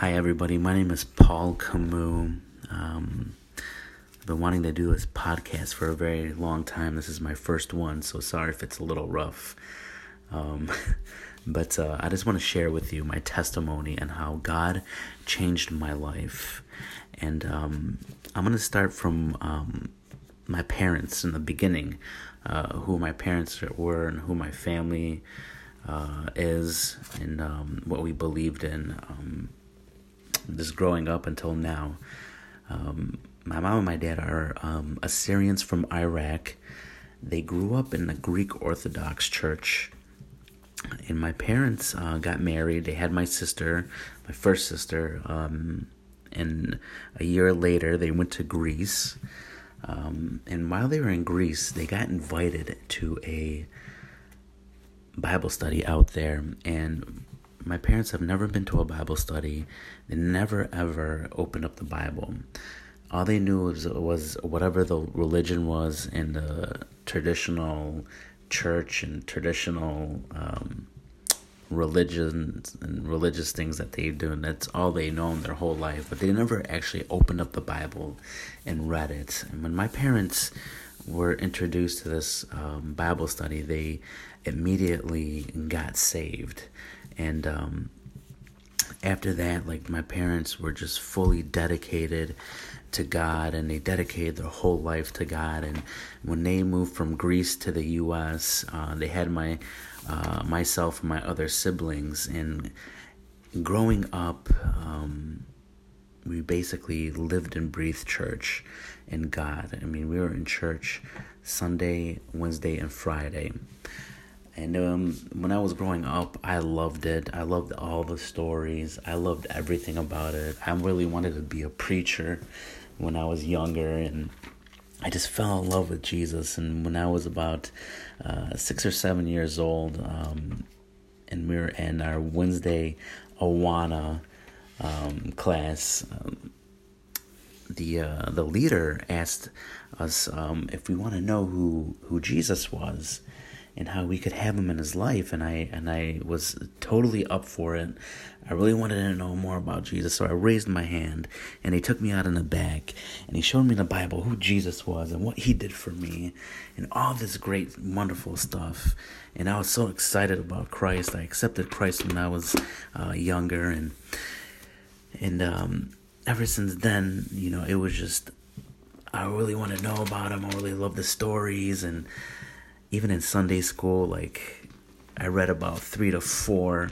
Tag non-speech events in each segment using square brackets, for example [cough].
Hi, everybody. My name is Paul Camus. Um, I've been wanting to do this podcast for a very long time. This is my first one, so sorry if it's a little rough. Um, [laughs] but uh, I just want to share with you my testimony and how God changed my life. And um, I'm going to start from um, my parents in the beginning, uh, who my parents were and who my family uh, is, and um, what we believed in um, just growing up until now. Um, my mom and my dad are um, Assyrians from Iraq. They grew up in the Greek Orthodox Church. And my parents uh, got married. They had my sister, my first sister. Um, and a year later, they went to Greece. Um, and while they were in Greece, they got invited to a Bible study out there. And my parents have never been to a Bible study. They never ever opened up the Bible. All they knew was was whatever the religion was in the traditional church and traditional um, religions and religious things that they do, and that's all they know in their whole life. But they never actually opened up the Bible and read it. And when my parents were introduced to this um, Bible study, they immediately got saved and um, after that like my parents were just fully dedicated to God and they dedicated their whole life to God. And when they moved from Greece to the US uh, they had my uh, myself and my other siblings. And growing up um, we basically lived and breathed church and God. I mean we were in church Sunday Wednesday and Friday and um, when I was growing up, I loved it. I loved all the stories. I loved everything about it. I really wanted to be a preacher when I was younger, and I just fell in love with Jesus. And when I was about uh, six or seven years old, um, and we were in our Wednesday Awana um, class, um, the uh, the leader asked us um, if we want to know who who Jesus was and how we could have him in his life and I and I was totally up for it. I really wanted to know more about Jesus, so I raised my hand and he took me out in the back and he showed me the Bible who Jesus was and what he did for me and all this great wonderful stuff. And I was so excited about Christ. I accepted Christ when I was uh, younger and and um, ever since then, you know, it was just I really want to know about him. I really love the stories and even in Sunday school, like I read about three to four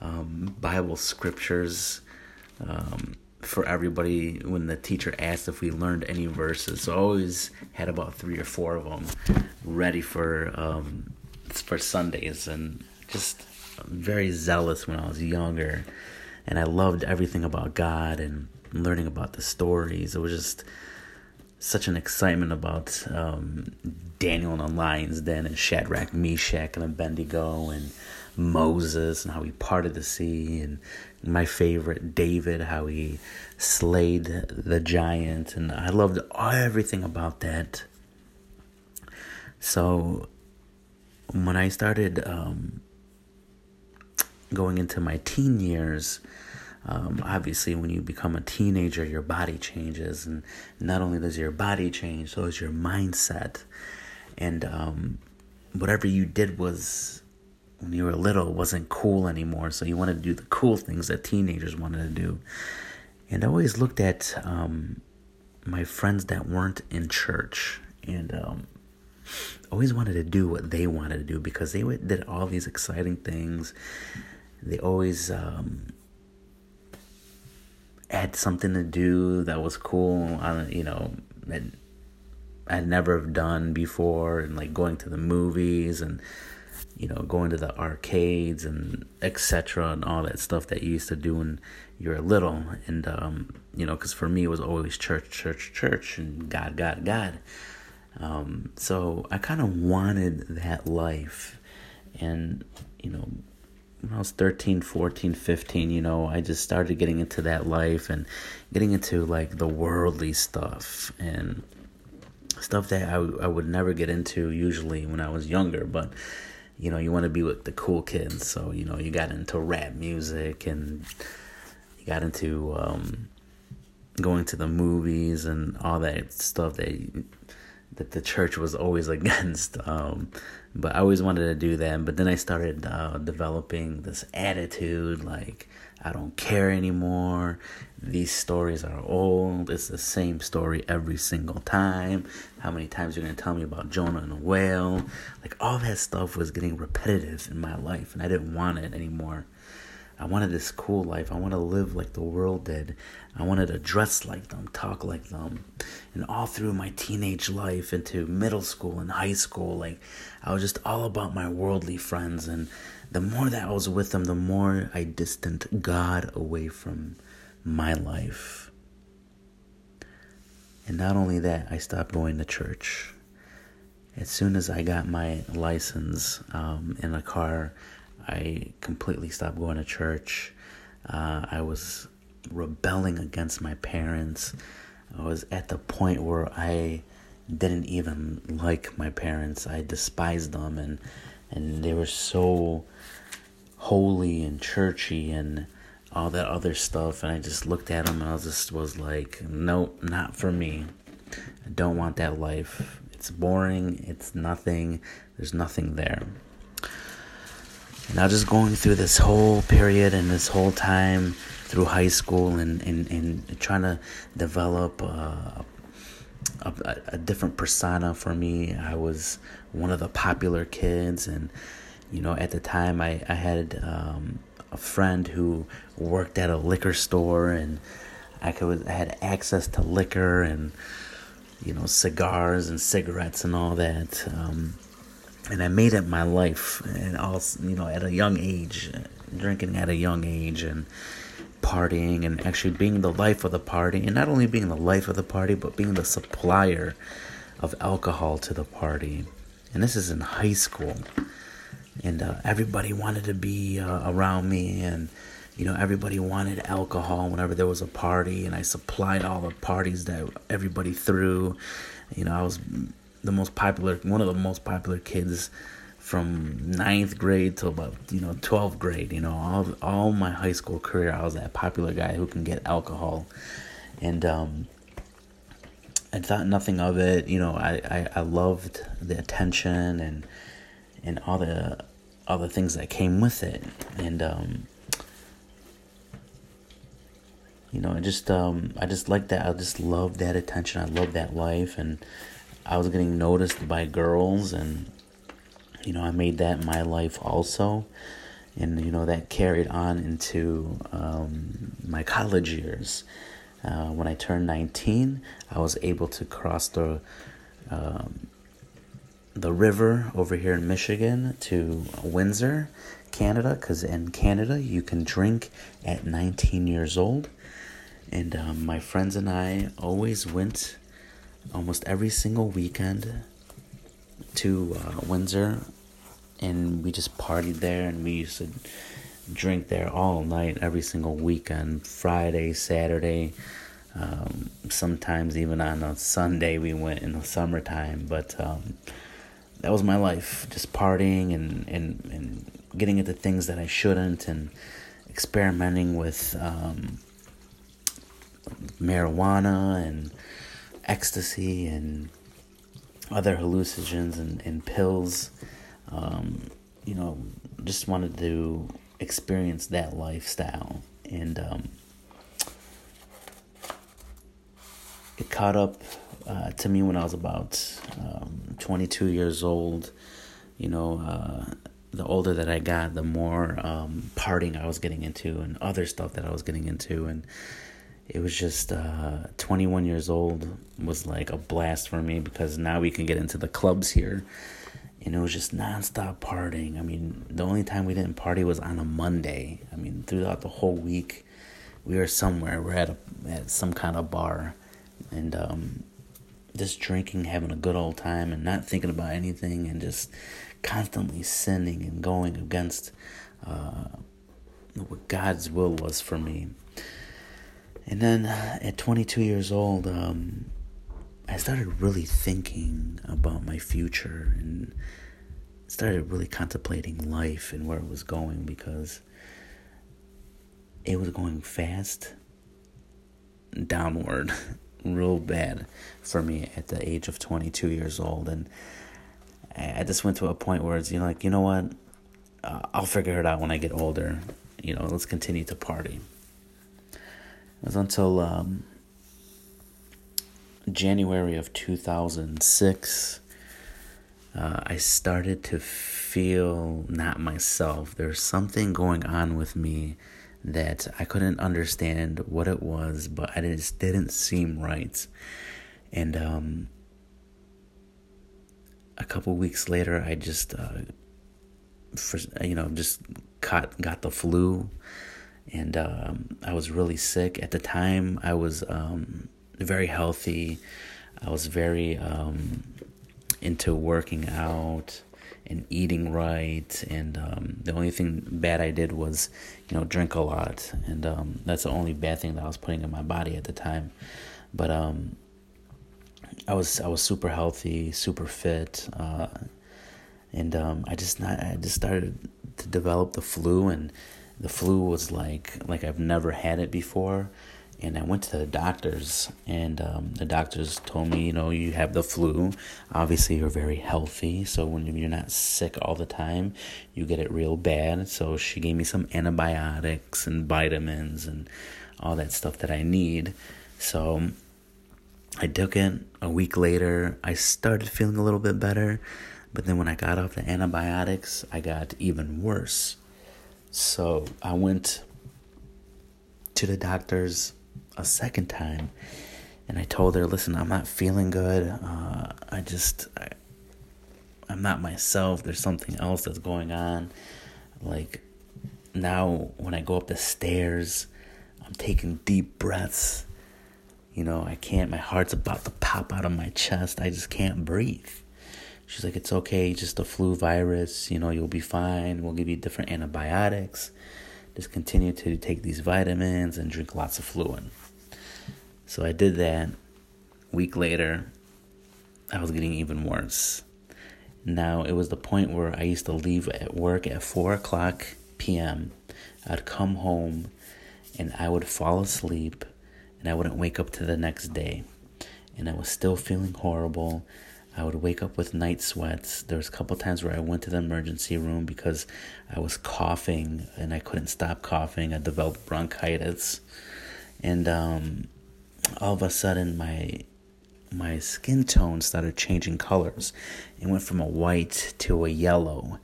um, Bible scriptures um, for everybody when the teacher asked if we learned any verses. So I always had about three or four of them ready for um, for Sundays, and just very zealous when I was younger, and I loved everything about God and learning about the stories. It was just such an excitement about um, Daniel and the lions den and Shadrach, Meshach, and Abednego and Moses and how he parted the sea and my favorite David, how he slayed the giant and I loved everything about that. So when I started um, going into my teen years, um, obviously, when you become a teenager, your body changes, and not only does your body change, so does your mindset. And um, whatever you did was when you were little wasn't cool anymore. So you wanted to do the cool things that teenagers wanted to do. And I always looked at um, my friends that weren't in church, and um, always wanted to do what they wanted to do because they did all these exciting things. They always um, had something to do that was cool. You know, that I'd never have done before, and like going to the movies and you know going to the arcades and etc. and all that stuff that you used to do when you were little. And um, you know, because for me it was always church, church, church, and God, God, God. Um, so I kind of wanted that life, and you know when I was 13, 14, 15, you know, I just started getting into that life and getting into like the worldly stuff and stuff that I, I would never get into usually when I was younger. But, you know, you want to be with the cool kids. So, you know, you got into rap music and you got into um, going to the movies and all that stuff that that the church was always [laughs] against. Um, but I always wanted to do that. But then I started uh, developing this attitude like I don't care anymore. These stories are old. It's the same story every single time. How many times you're gonna tell me about Jonah and the whale? Like all that stuff was getting repetitive in my life, and I didn't want it anymore. I wanted this cool life. I want to live like the world did. I wanted to dress like them, talk like them. And all through my teenage life into middle school and high school, like I was just all about my worldly friends. And the more that I was with them, the more I distanced God away from my life. And not only that, I stopped going to church. As soon as I got my license um, in a car, I completely stopped going to church. Uh, I was rebelling against my parents. I was at the point where I didn't even like my parents. I despised them and and they were so holy and churchy and all that other stuff and I just looked at them and I was just was like, nope, not for me. I don't want that life. It's boring. It's nothing. There's nothing there. Now, just going through this whole period and this whole time through high school and, and, and trying to develop uh, a, a, different persona for me. I was one of the popular kids, and you know, at the time, I, I had um, a friend who worked at a liquor store, and I could I had access to liquor and you know cigars and cigarettes and all that. Um, and I made it my life, and also you know at a young age, drinking at a young age, and partying, and actually being the life of the party, and not only being the life of the party, but being the supplier of alcohol to the party. And this is in high school, and uh, everybody wanted to be uh, around me, and you know everybody wanted alcohol whenever there was a party, and I supplied all the parties that everybody threw. You know, I was the most popular, one of the most popular kids from ninth grade to about you know 12th grade. You know, all all my high school career, I was that popular guy who can get alcohol, and um, I thought nothing of it. You know, I, I, I loved the attention and and all the all the things that came with it, and um, you know, I just um, I just like that. I just love that attention. I love that life, and I was getting noticed by girls, and you know, I made that my life also. And, you know, that carried on into um, my college years. Uh, when I turned 19, I was able to cross the um, the river over here in Michigan to Windsor, Canada, because in Canada you can drink at 19 years old. And um, my friends and I always went almost every single weekend to uh, Windsor, and we just partied there, and we used to drink there all night, every single weekend, Friday, Saturday. Um, sometimes even on a Sunday we went in the summertime, but um, that was my life, just partying and, and, and getting into things that I shouldn't and experimenting with um, marijuana and ecstasy and other hallucinogens and, and pills. Um, you know, just wanted to experience that lifestyle. And um, it caught up uh, to me when I was about um, 22 years old. You know, uh, the older that I got, the more um, partying I was getting into and other stuff that I was getting into. And it was just uh, 21 years old was like a blast for me because now we can get into the clubs here and it was just nonstop partying. I mean, the only time we didn't party was on a Monday. I mean, throughout the whole week, we were somewhere. We're at a, at some kind of bar, and um, just drinking, having a good old time, and not thinking about anything, and just constantly sinning and going against uh, what God's will was for me. And then at 22 years old, um, I started really thinking about my future and started really contemplating life and where it was going because it was going fast downward [laughs] real bad for me at the age of 22 years old. And I just went to a point where it's you know like you know what? Uh, I'll figure it out when I get older. You know let's continue to party. It was until um, January of 2006 uh, I started to feel not myself there's something going on with me that I couldn't understand what it was, but it just didn't seem right. And um, a couple weeks later, I just, uh, for, you know, just caught got the flu, and um, I was really sick at the time. I was um, very healthy. I was very um, into working out and eating right. And um, the only thing bad i did was you know drink a lot. And um, that's the only bad thing that i was putting in my body at the time. But um, i was i was super healthy super fit uh, and um, i just not i just started to develop the flu. And the flu was like like i've never had it before and I went to the doctors, and um, the doctors told me, you know, you have the flu. Obviously, you're very healthy, so when you're not sick all the time, you get it real bad. So she gave me some antibiotics and vitamins and all that stuff that I need. So I took it. A week later, I started feeling a little bit better, but then when I got off the antibiotics, I got even worse. So I went to the doctors a second time and I told her, listen, I'm not feeling good. Uh, I just, I, I'm not myself. There's something else that's going on. Like now, when I go up the stairs, I'm taking deep breaths. You know, I can't, my heart's about to pop out of my chest. I just can't breathe. She's like, it's okay, just a flu virus. You know, you'll be fine. We'll give you different antibiotics. Just continue to take these vitamins and drink lots of fluid. So I did that. Week later, I was getting even worse. Now it was the point where I used to leave at work at four o'clock p.m. I'd come home and I would fall asleep and I wouldn't wake up to the next day. And I was still feeling horrible. I would wake up with night sweats. There was a couple times where I went to the emergency room because I was coughing and I couldn't stop coughing. I developed bronchitis. And um, all of a sudden my my skin tone started changing colors. It went from a white to a yellow.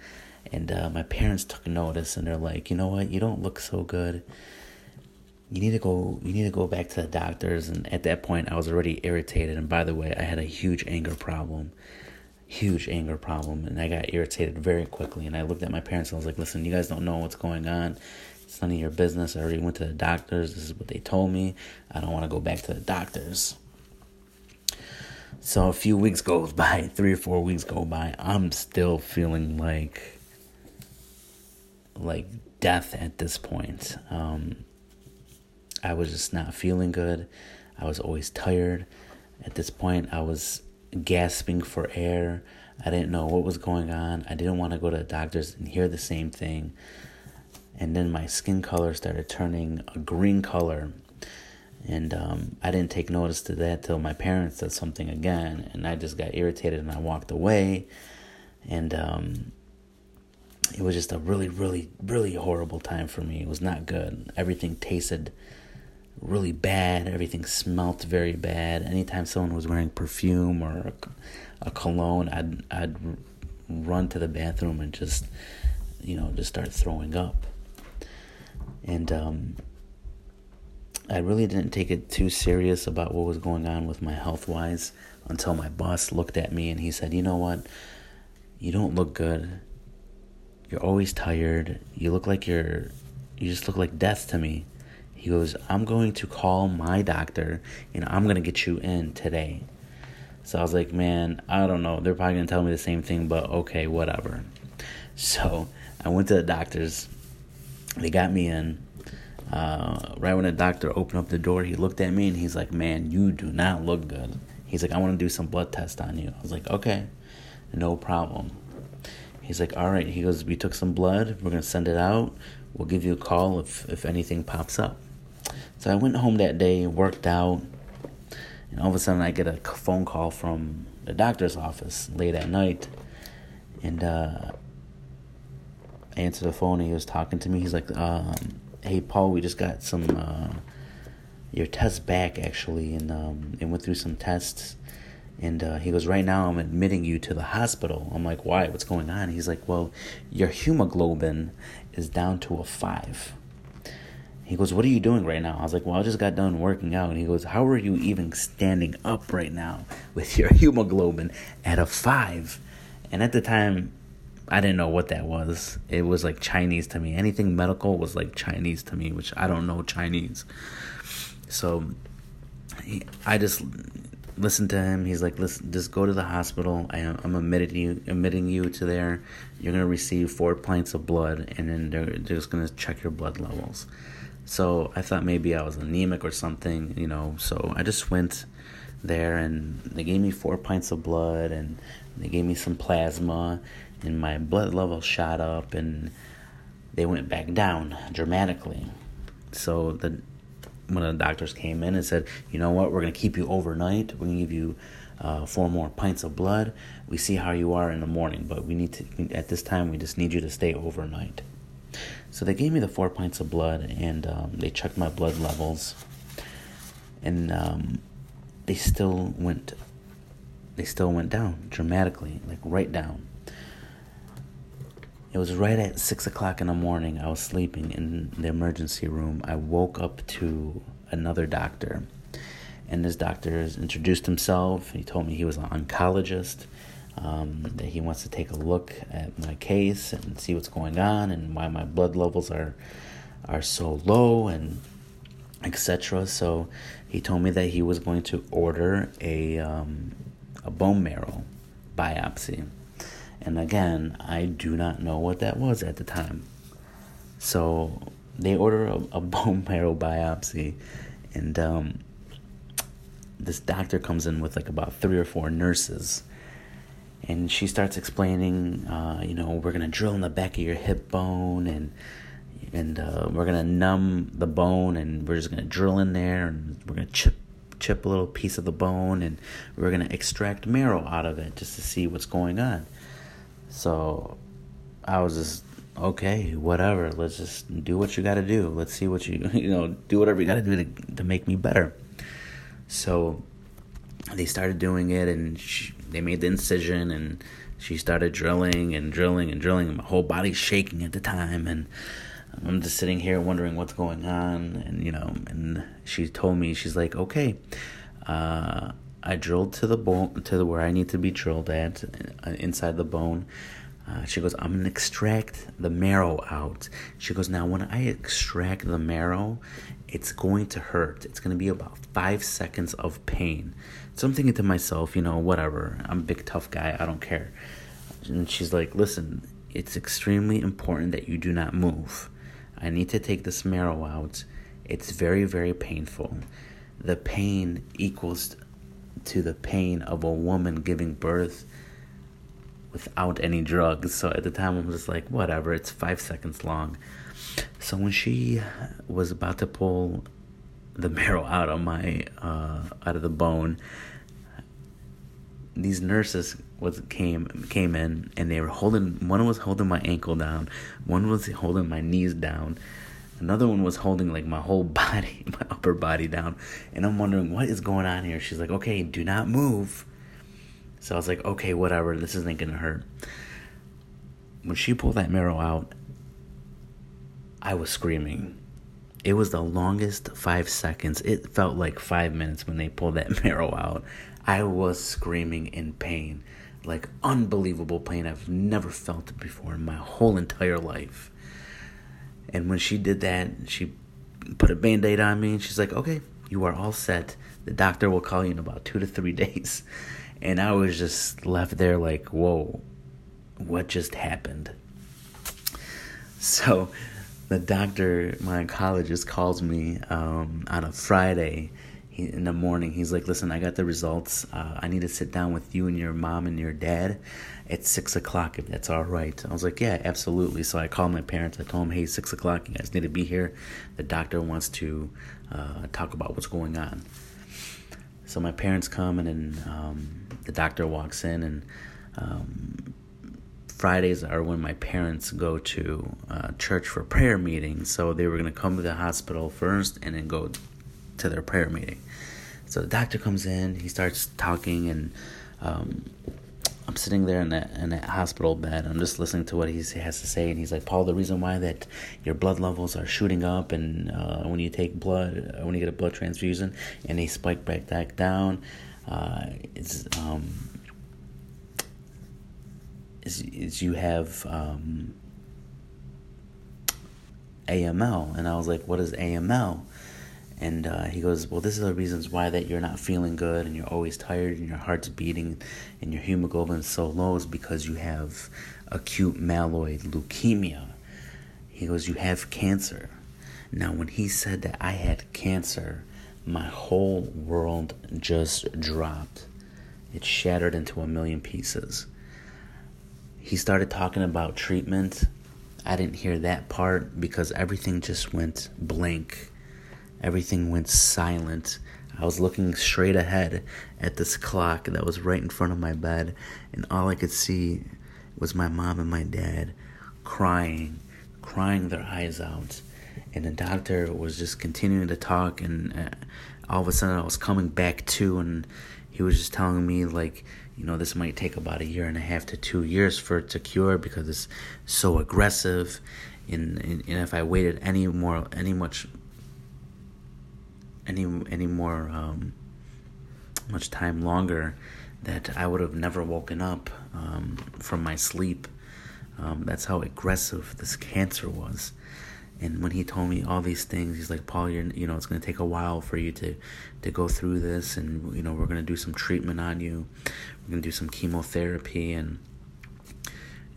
And uh, my parents took notice and they're like, you know what, you don't look so good. You need to go you need to go back to the doctors and at that point I was already irritated and by the way I had a huge anger problem. Huge anger problem and I got irritated very quickly and I looked at my parents and I was like, listen, you guys don't know what's going on. It's none of your business. I already went to the doctors. This is what they told me. I don't want to go back to the doctors. So a few weeks goes by, [laughs] three or four weeks go by. I'm still feeling like like death at this point. Um, I was just not feeling good. I was always tired. At this point, I was gasping for air. I didn't know what was going on. I didn't want to go to the doctors and hear the same thing and then my skin color started turning a green color. And um, i didn't take notice to that till my parents said something again and i just got irritated and i walked away. And um, it was just a really really really horrible time for me. It was not good. Everything tasted really bad. Everything smelt very bad. Anytime someone was wearing perfume or a, a cologne i'd i'd run to the bathroom and just you know just start throwing up and um, I really didn't take it too serious about what was going on with my health wise until my boss looked at me and he said, You know what? You don't look good. You're always tired. You look like you're, you just look like death to me. He goes, I'm going to call my doctor and I'm going to get you in today. So I was like, man, I don't know. They're probably going to tell me the same thing, but okay, whatever. [laughs] So I went to the doctor's they got me in. Uh, right when the doctor opened up the door, he looked at me and he's like, "Man, you do not look good." He's like, "I want to do some blood test on you." I was like, "Okay, no problem." he's like, all right. He goes, we took some blood. We're gonna send it out. We'll give you a call if if anything pops up. So I went home that day, worked out, and all of a sudden I get a phone call from the doctor's office late at night, and uh, I answer the phone. And he was talking to me. He's like, um, "Hey, Paul, we just got some uh, your test back actually, and um, and went through some tests." And uh, he goes, Right now, I'm admitting you to the hospital. I'm like, Why? What's going on? He's like, Well, your hemoglobin is down to a five. He goes, What are you doing right now? I was like, Well, I just got done working out. And he goes, How are you even standing up right now with your [laughs] hemoglobin at a five? And at the time, I didn't know what that was. It was like Chinese to me. Anything medical was like Chinese to me, which I don't know Chinese. So I just listened to him. He's like, "Listen, just go to the hospital. I, am admitting you, admitting you to there. You're gonna receive four pints of blood, and then they're, they're just gonna check your blood levels." So I thought maybe I was anemic or something, you know. So I just went there, and they gave me four pints of blood, and they gave me some plasma, and my blood level shot up, and they went back down dramatically. So the one of the doctors came in and said, you know what, we're going to keep you overnight. We're going to give you uh, four more pints of blood. We see how you are in the morning, but we need to, at this time, we just need you to stay overnight. So they gave me the four pints of blood and um, they checked my blood levels. And um, they still went, they still went down dramatically, like right down. It was right at six o'clock in the morning. I was sleeping in the emergency room. I woke up to another doctor, and this doctor introduced himself. He told me he was an oncologist. Um, that he wants to take a look at my case and see what's going on and why my blood levels are are so low and etc. So he told me that he was going to order a um, a bone marrow biopsy. And again, I do not know what that was at the time. So they order a, a [laughs] bone marrow biopsy, and um, this doctor comes in with like about three or four nurses. And she starts explaining, uh, you know, we're gonna drill in the back of your hip bone, and and uh, we're gonna numb the bone, and we're just gonna drill in there, and we're gonna chip chip a little piece of the bone, and we're gonna extract marrow out of it just to see what's going on. So I was just okay, whatever. Let's just do what you got to do. Let's see what you [laughs] you know do whatever you got to do to to make me better. So they started doing it, and she, they made the incision, and she started drilling and drilling and drilling, and my whole body's shaking at the time, and I'm just sitting here wondering what's going on, and you know, and she told me she's like, okay. Uh, I drilled to the bone to the where I need to be drilled at uh, inside the bone. Uh, she goes, I'm gonna extract the marrow out. She goes, now when I extract the marrow, it's going to hurt. It's gonna be about five seconds of pain. So I'm thinking to myself, you know, whatever. I'm a big tough guy. I don't care. And she's like, listen, it's extremely important that you do not move. I need to take this marrow out. It's very, very painful. The pain equals to the pain of a woman giving birth without any drugs. So at the time, I was just like, whatever, it's five seconds long. So when she was about to pull the [laughs] marrow out of my uh, out of the bone, these nurses was came came in and they were holding one was holding my ankle down, one was holding my knees down, Another one was holding like my whole [laughs] body, my upper body down. And I'm wondering what is going on here. She's like, okay, do not move. So I was like, okay, whatever. This isn't to hurt. When she pulled that marrow out, I was screaming. It was the longest five seconds. It felt like five minutes when they pulled that [laughs] marrow out. I was screaming in pain, like unbelievable pain I've never felt before in my whole entire life. And when she did that, she put a band aid on me and she's like, okay, you are all set. The doctor will call you in about two to three [laughs] days. And I was just left there like, whoa, what just happened? So the doctor, my oncologist, calls me um, on a Friday he, in the morning, he's like, "Listen, I got the results. Uh, I need to sit down with you and your mom and your dad at six o'clock, if that's all right." I was like, "Yeah, absolutely." So I called my parents. I told them, "Hey, six o'clock. You guys need to be here. The doctor wants to uh, talk about what's going on." So my parents come, and then um, the doctor walks in, and um, Fridays are when my parents go to uh, church for prayer meetings. So they were going to come to the hospital first and then go to their prayer meeting. So the doctor comes in, he starts talking, and um, I'm sitting there in that in that hospital bed. I'm just listening to what he has to say, and he's like, "Paul, the reason why that your blood levels are shooting up, and uh, when you take blood, uh, when you get a blood transfusion, and they spike back back down, uh, is um, is is you have um, AML." And I was like, "What is AML?" And uh, he goes, Well, this is the reasons why that you're not feeling good and you're always tired and your heart's beating and your hemoglobin is so low is because you have acute myeloid leukemia. He goes, You have cancer. Now, when he said that I had cancer, my whole world just dropped. It shattered into a million pieces. He started talking about treatment. I didn't hear that part because everything just went blank Everything went silent. I was looking straight ahead at this clock that was right in front of my bed, and all I could see was my mom and my dad crying, crying their eyes out. And the doctor was just continuing to talk, and uh, all of a sudden I was coming back to, and he was just telling me, like, you know, this might take about a year and a half to two years for it to cure because it's so aggressive. And, and, and if I waited any more, any much any any more um, much time longer that I would have never woken up um, from my sleep. Um, that's how aggressive this cancer was. And when he told me all these things, he's like, Paul, you're, you know, it's going to take a while for you to, to go through this. And, you know, we're going to do some treatment on you. We're going to do some chemotherapy. And,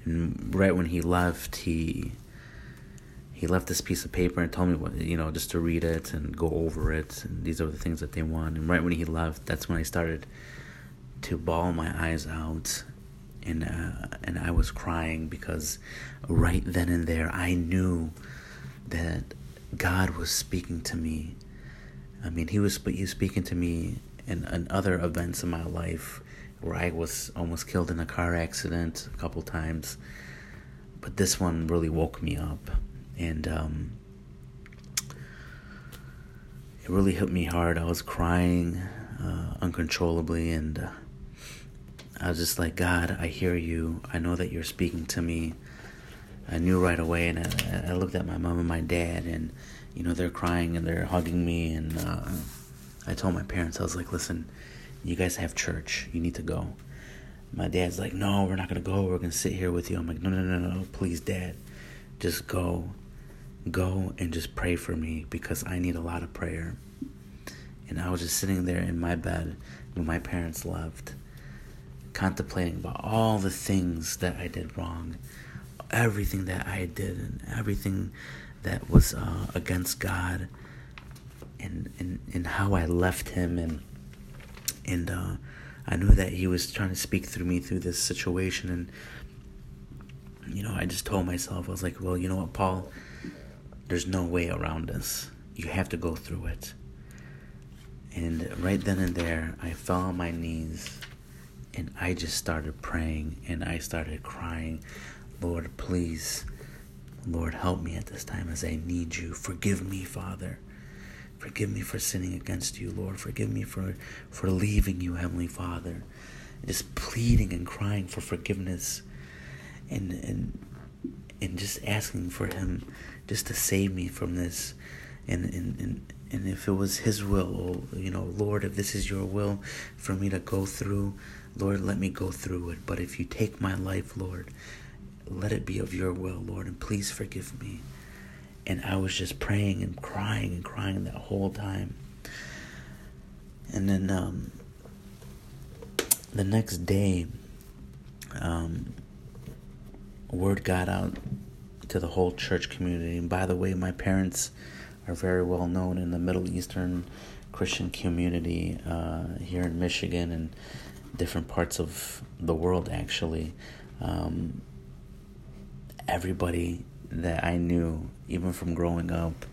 and right when he left, he, he left this piece of paper and told me what you know just to read it and go over it and these are the things that they want. And right when he left that's when i started to bawl my eyes out. And uh, and i was crying because right then and there i knew that god was speaking to me. I mean he was he was speaking to me in, in other events in my life where i was almost killed in a car accident a couple times. But this one really woke me up and um, it really hit me hard. I was crying uh, uncontrollably, and uh, I was just like, God, I hear you. I know that you're speaking to me. I knew right away, and I, I looked at my mom and my dad, and you know they're crying and they're hugging me, and uh, I told my parents, I was like, listen, you guys have church. You need to go. My dad's like, no, we're not gonna go. We're gonna sit here with you. I'm like, no, no, no, no, please, dad, just go go and just pray for me because I need a lot of prayer. And I was just sitting there in my bed when my parents left, contemplating about all the things that I did wrong, everything that I did, and everything that was uh, against God, and, and, and how I left Him. And, and uh, I knew that He was trying to speak through me through this situation. And, you know, I just told myself, I was like, well, you know what, Paul? There's no way around this. You have to go through it. And right then and there, I fell on my knees and I just started praying and I started crying, Lord, please, Lord, help me at this time as I need you. Forgive me, Father. Forgive me for sinning against you, Lord. Forgive me for, for leaving you, Heavenly Father. Just pleading and crying for forgiveness and, and, and just asking for Him just to save me from this. And, and, and, and if it was His will, you know, Lord, if this is your will for me to go through, Lord, let me go through it. But if you take my life, Lord, let it be of your will, Lord, and please forgive me. And I was just praying and crying and crying that whole time. And then um, the next day, um, word got out to the whole church community. And by the way, my parents are very well known in the Middle Eastern Christian community uh, here in Michigan and different parts of the world, actually. Um, everybody that I knew, even from growing up,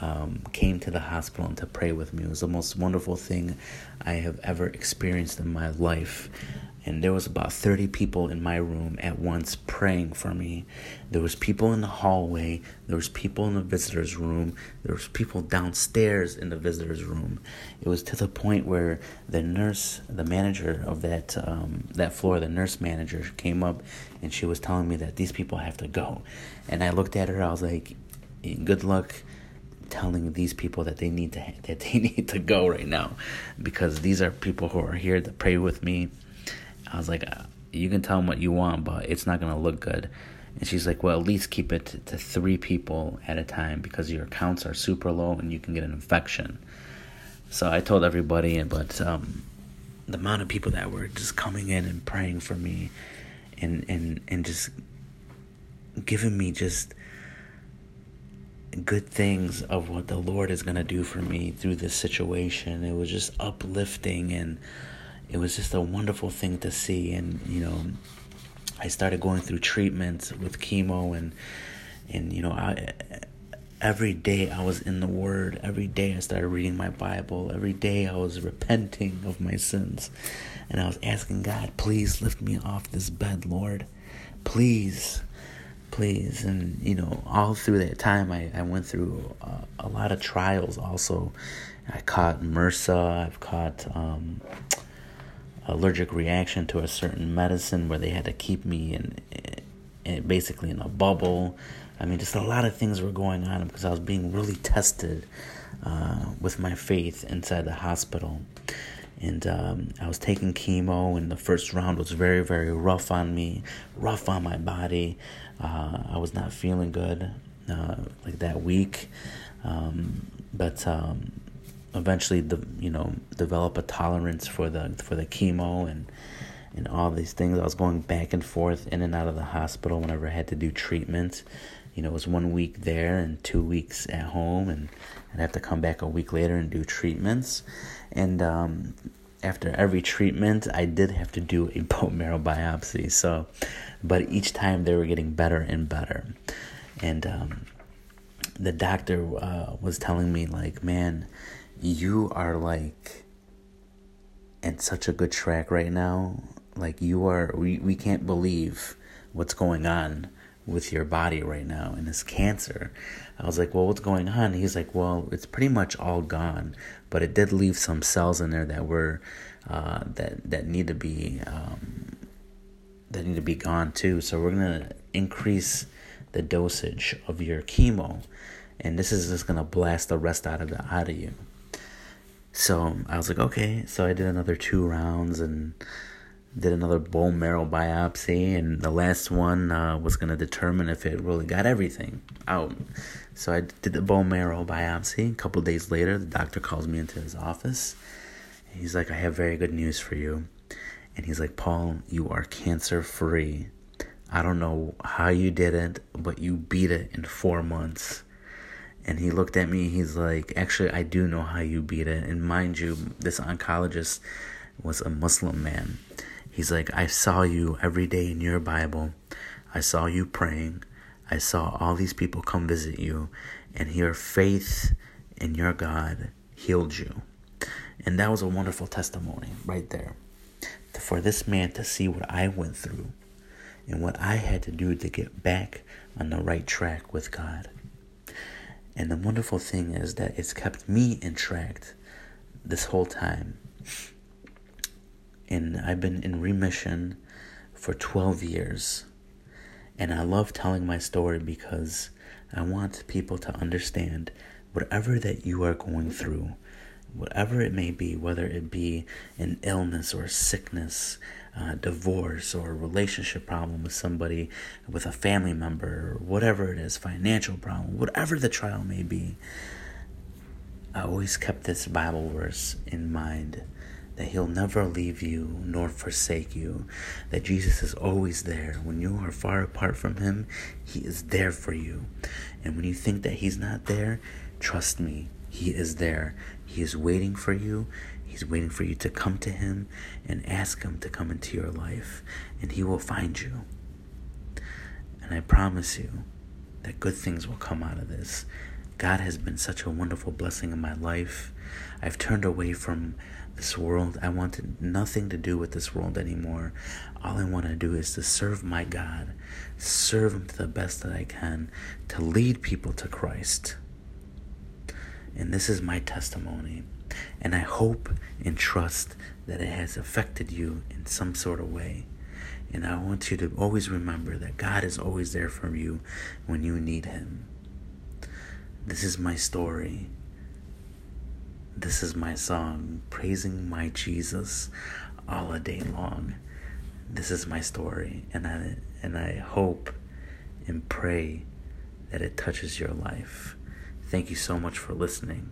um, came to the hospital and to pray with me. It was the most wonderful thing I have ever experienced in my life and there was about 30 people in my room at once praying for me. There was people in the hallway. There was people in the visitors room. There was people downstairs in the visitors room. It was to the point where the nurse the manager of that um, that floor the nurse manager came up and she was telling me that these people have to go. And i looked at her. I was like good luck telling these people that they need to [laughs] that they need to go right now because these are people who are here to pray with me I was like, you can tell them what you want, but it's not going to look good. And she's like, well, at least keep it to three people at a time because your counts are super low and you can get an infection. So I told everybody, but um, the amount of people that were just coming in and praying for me and, and, and just giving me just good things of what the Lord is going to do for me through this situation. It was just uplifting and it was just a wonderful thing to see. And, you know, I started going through treatments with chemo and, and, you know, I, every day I was in the Word. Every day I started reading my Bible. Every day I was [laughs] repenting of my sins. And I was asking God, please lift me off this bed, Lord. Please, please. And, you know, all through that time, I, I went through a lot of trials also. I caught MRSA. I've caught um, allergic reaction to a certain medicine where they had to keep me in, in basically in a bubble. I mean, just a lot of things were going on because I was being really tested uh, with my faith inside the hospital. And um, I was taking chemo, and the first round was very, very rough on me, rough on my body. Uh, I was not feeling good uh, like that week. Um, but um, eventually the you know develop a tolerance for the for the chemo and and all these things. I was going back and forth in and out of the hospital whenever I had to do treatments. You know, it was one week there and two weeks at home, and I'd have to come back a week later and do treatments. And um, after every treatment, I did have to do a [laughs] bone marrow biopsy. So, but each time they were getting better and better. And um, the doctor uh, was telling me, like, man, you are like in such a good track right now. Like you are we, we can't believe what's going on with your body right now and this cancer. I was like, Well, what's going on? He's like, Well, it's pretty much all gone, but it did leave some cells in there that were uh, that that need to be um, that need to be gone too. So we're gonna increase the dosage of your chemo, and this is just gonna blast the rest out of the out of you. So I was like, okay. So I did another two rounds and did another bone marrow biopsy, and the last one uh, was going to determine if it really got everything out. So I did the bone marrow biopsy. A couple days later, the doctor calls me into his office. He's like, I have very good news for you. And he's like, Paul, you are cancer free. I don't know how you did it, but you beat it in four months. And he looked at me, he's like, Actually, I do know how you beat it. And mind you, this oncologist was a Muslim man. He's like, I saw you every day in your Bible. I saw you praying. I saw all these people come visit you. And your faith in your God healed you. And that was a wonderful testimony right there. For this man to see what I went through and what I had to do to get back on the right track with God. And the wonderful thing is that it's kept me in track this whole time. And I've been in remission for 12 years. And I love telling my story because I want people to understand whatever that you are going through, whatever it may be, whether it be an illness or sickness, divorce or relationship problem with somebody, with a family member, whatever it is, financial problem, whatever the trial may be, I always kept this Bible verse in mind that He'll never leave you nor forsake you, that Jesus is always there. When you are far apart from Him, He is there for you. And when you think that He's not there, Trust me, He is there. He is waiting for you. He's waiting for you to come to Him and ask Him to come into your life, and He will find you. And I promise you that good things will come out of this. God has been such a wonderful blessing in my life. I've turned away from this world. I wanted nothing to do with this world anymore. All I want to do is to serve my God, serve Him to the best that I can, to lead people to Christ. And this is my testimony. And I hope and trust that it has affected you in some sort of way. And I want you to always remember that God is always there for you when you need Him. This is my story. This is my song, praising my Jesus all a day long. This is my story, and I and I hope and pray that it touches your life. Thank you so much for listening.